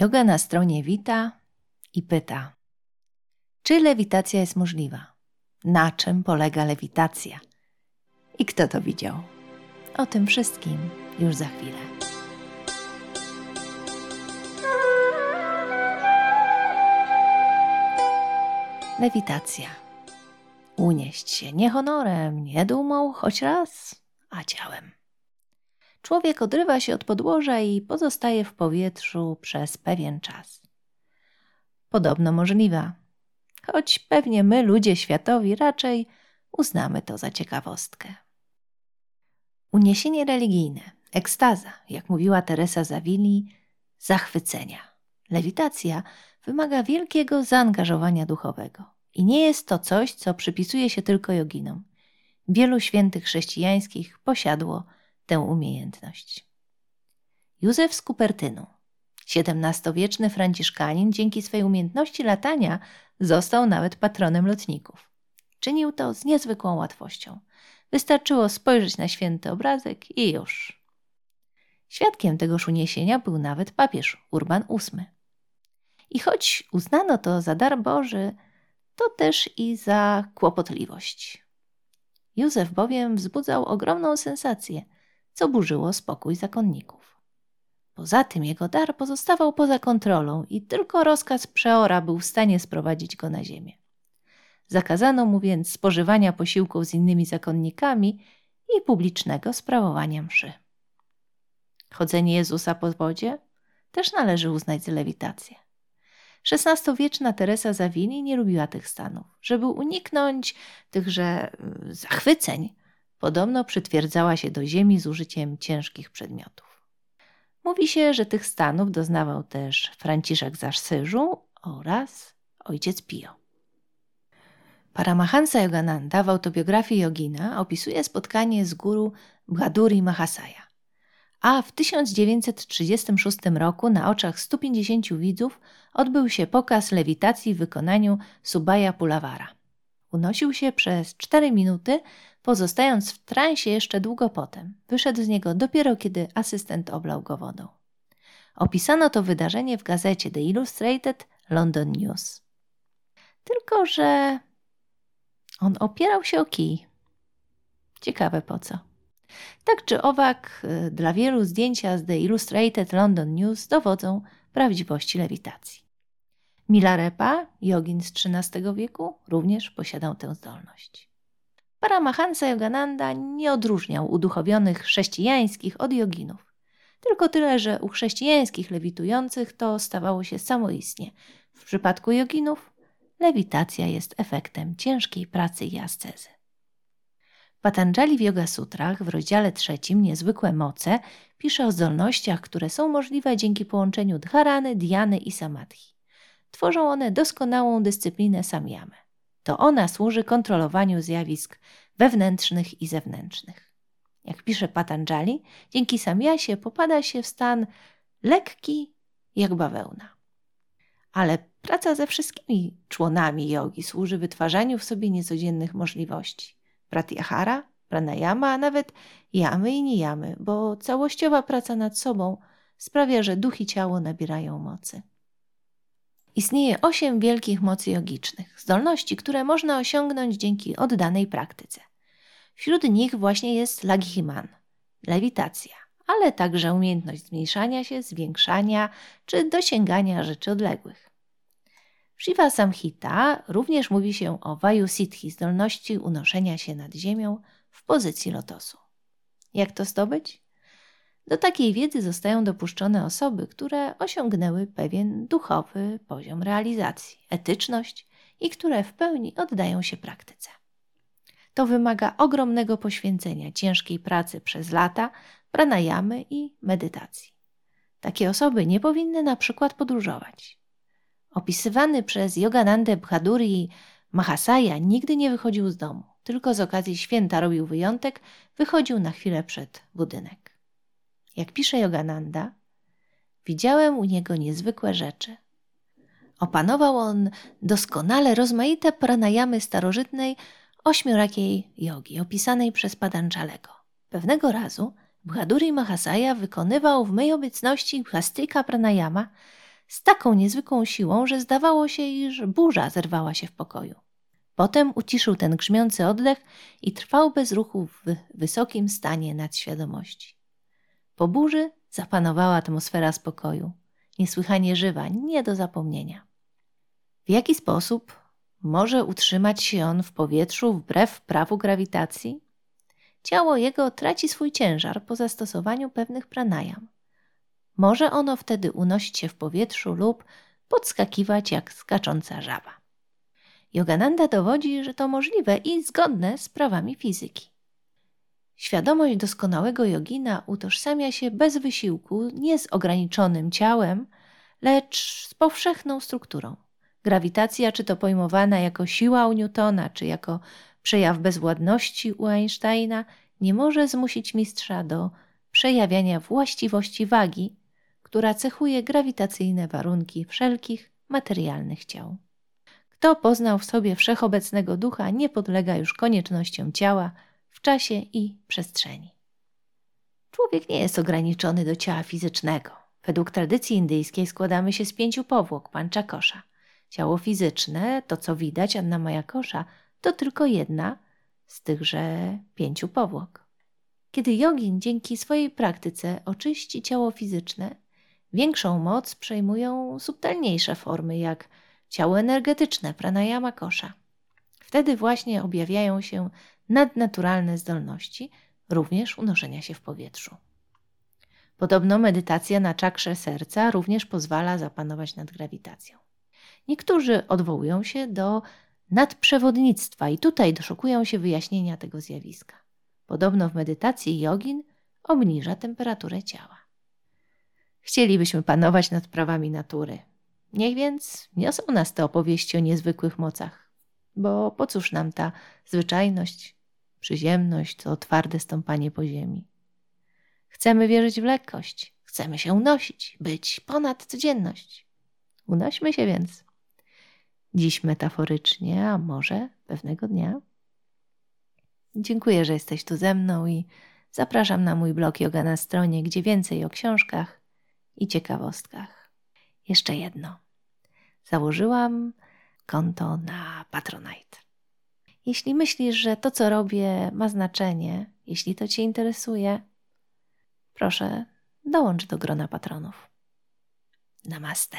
Yoga na stronie wita i pyta: Czy lewitacja jest możliwa? Na czym polega lewitacja? I kto to widział? O tym wszystkim już za chwilę. Lewitacja. Unieść się nie honorem, nie dumą, choć raz, a ciałem. Człowiek odrywa się od podłoża i pozostaje w powietrzu przez pewien czas. Podobno możliwa, choć pewnie my, ludzie światowi, raczej uznamy to za ciekawostkę. Uniesienie religijne, ekstaza, jak mówiła Teresa Zawili, zachwycenia. Lewitacja wymaga wielkiego zaangażowania duchowego. I nie jest to coś, co przypisuje się tylko joginom. Wielu świętych chrześcijańskich posiadło tę umiejętność. Józef z Kupertynu, XVII-wieczny franciszkanin, dzięki swej umiejętności latania został nawet patronem lotników. Czynił to z niezwykłą łatwością. Wystarczyło spojrzeć na święty obrazek i już. Świadkiem tegoż uniesienia był nawet papież Urban VIII. I choć uznano to za dar Boży, to też i za kłopotliwość. Józef bowiem wzbudzał ogromną sensację, co burzyło spokój zakonników. Poza tym jego dar pozostawał poza kontrolą i tylko rozkaz przeora był w stanie sprowadzić go na ziemię. Zakazano mu więc spożywania posiłków z innymi zakonnikami i publicznego sprawowania mszy. Chodzenie Jezusa po wodzie też należy uznać za lewitację. XVI-wieczna Teresa Zawini nie lubiła tych stanów. Żeby uniknąć tychże y, zachwyceń, podobno przytwierdzała się do ziemi z użyciem ciężkich przedmiotów. Mówi się, że tych stanów doznawał też Franciszek z Asyżu oraz ojciec Pio. Paramahansa Yogananda w autobiografii Yogina opisuje spotkanie z guru Bhaduri Mahasaya a w 1936 roku na oczach 150 widzów odbył się pokaz lewitacji w wykonaniu Subaya Pulavara. Unosił się przez 4 minuty, pozostając w transie jeszcze długo potem. Wyszedł z niego dopiero kiedy asystent oblał go wodą. Opisano to wydarzenie w gazecie The Illustrated London News. Tylko, że on opierał się o kij. Ciekawe po co. Tak czy owak, y, dla wielu zdjęcia z The Illustrated London News dowodzą prawdziwości lewitacji. Milarepa, jogin z XIII wieku, również posiadał tę zdolność. Paramahansa Yogananda nie odróżniał uduchowionych chrześcijańskich od joginów. Tylko tyle, że u chrześcijańskich lewitujących to stawało się samoistnie. W przypadku joginów lewitacja jest efektem ciężkiej pracy i ascezy. Patanjali w Yoga Sutrach w rozdziale trzecim Niezwykłe moce pisze o zdolnościach, które są możliwe dzięki połączeniu dharany, diany i samadhi. Tworzą one doskonałą dyscyplinę samyamy. To ona służy kontrolowaniu zjawisk wewnętrznych i zewnętrznych. Jak pisze Patanjali, dzięki samyasie popada się w stan lekki jak bawełna. Ale praca ze wszystkimi członami jogi służy wytwarzaniu w sobie niecodziennych możliwości pratyahara, pranayama, a nawet jamy i nijamy, bo całościowa praca nad sobą sprawia, że duch i ciało nabierają mocy. Istnieje osiem wielkich mocy jogicznych, zdolności, które można osiągnąć dzięki oddanej praktyce. Wśród nich właśnie jest lagihiman, lewitacja, ale także umiejętność zmniejszania się, zwiększania czy dosięgania rzeczy odległych. W Shiva Samhita również mówi się o Vayusiddhi, zdolności unoszenia się nad ziemią w pozycji lotosu. Jak to zdobyć? Do takiej wiedzy zostają dopuszczone osoby, które osiągnęły pewien duchowy poziom realizacji, etyczność i które w pełni oddają się praktyce. To wymaga ogromnego poświęcenia, ciężkiej pracy przez lata, pranayamy i medytacji. Takie osoby nie powinny na przykład podróżować. Opisywany przez Yoganandę Bhaduri Mahasaya nigdy nie wychodził z domu. Tylko z okazji święta robił wyjątek, wychodził na chwilę przed budynek. Jak pisze Yogananda, widziałem u niego niezwykłe rzeczy. Opanował on doskonale rozmaite pranayamy starożytnej ośmiorakiej jogi, opisanej przez Padanczalego. Pewnego razu Bhaduri Mahasaya wykonywał w mej obecności Bhastrika pranayama, z taką niezwykłą siłą, że zdawało się, iż burza zerwała się w pokoju. Potem uciszył ten grzmiący oddech i trwał bez ruchu w wysokim stanie nadświadomości. Po burzy zapanowała atmosfera spokoju, niesłychanie żywa, nie do zapomnienia. W jaki sposób może utrzymać się on w powietrzu wbrew prawu grawitacji? Ciało jego traci swój ciężar po zastosowaniu pewnych pranajam. Może ono wtedy unosić się w powietrzu lub podskakiwać jak skacząca żaba. Yogananda dowodzi, że to możliwe i zgodne z prawami fizyki. Świadomość doskonałego jogina utożsamia się bez wysiłku nie z ograniczonym ciałem, lecz z powszechną strukturą. Grawitacja, czy to pojmowana jako siła u Newtona, czy jako przejaw bezwładności u Einsteina, nie może zmusić mistrza do przejawiania właściwości wagi, która cechuje grawitacyjne warunki wszelkich materialnych ciał. Kto poznał w sobie wszechobecnego ducha, nie podlega już koniecznościom ciała w czasie i przestrzeni. Człowiek nie jest ograniczony do ciała fizycznego. Według tradycji indyjskiej składamy się z pięciu powłok panczakosza. Ciało fizyczne, to co widać, Anna Maja Kosza, to tylko jedna z tychże pięciu powłok. Kiedy jogin dzięki swojej praktyce oczyści ciało fizyczne, większą moc przejmują subtelniejsze formy, jak ciało energetyczne, pranayama kosza. Wtedy właśnie objawiają się nadnaturalne zdolności, również unoszenia się w powietrzu. Podobno medytacja na czakrze serca również pozwala zapanować nad grawitacją. Niektórzy odwołują się do nadprzewodnictwa i tutaj doszukują się wyjaśnienia tego zjawiska. Podobno w medytacji jogin obniża temperaturę ciała. Chcielibyśmy panować nad prawami natury. Niech więc niosą nas te opowieści o niezwykłych mocach, bo po cóż nam ta zwyczajność, przyziemność, to twarde stąpanie po ziemi. Chcemy wierzyć w lekkość, chcemy się unosić, być ponad codzienność. Unośmy się więc. Dziś metaforycznie, a może pewnego dnia. Dziękuję, że jesteś tu ze mną i zapraszam na mój blog Yoga na stronie, gdzie więcej o książkach i ciekawostkach. Jeszcze jedno. Założyłam konto na Patronite. Jeśli myślisz, że to, co robię, ma znaczenie, jeśli to Cię interesuje, proszę dołącz do grona patronów. Namaste.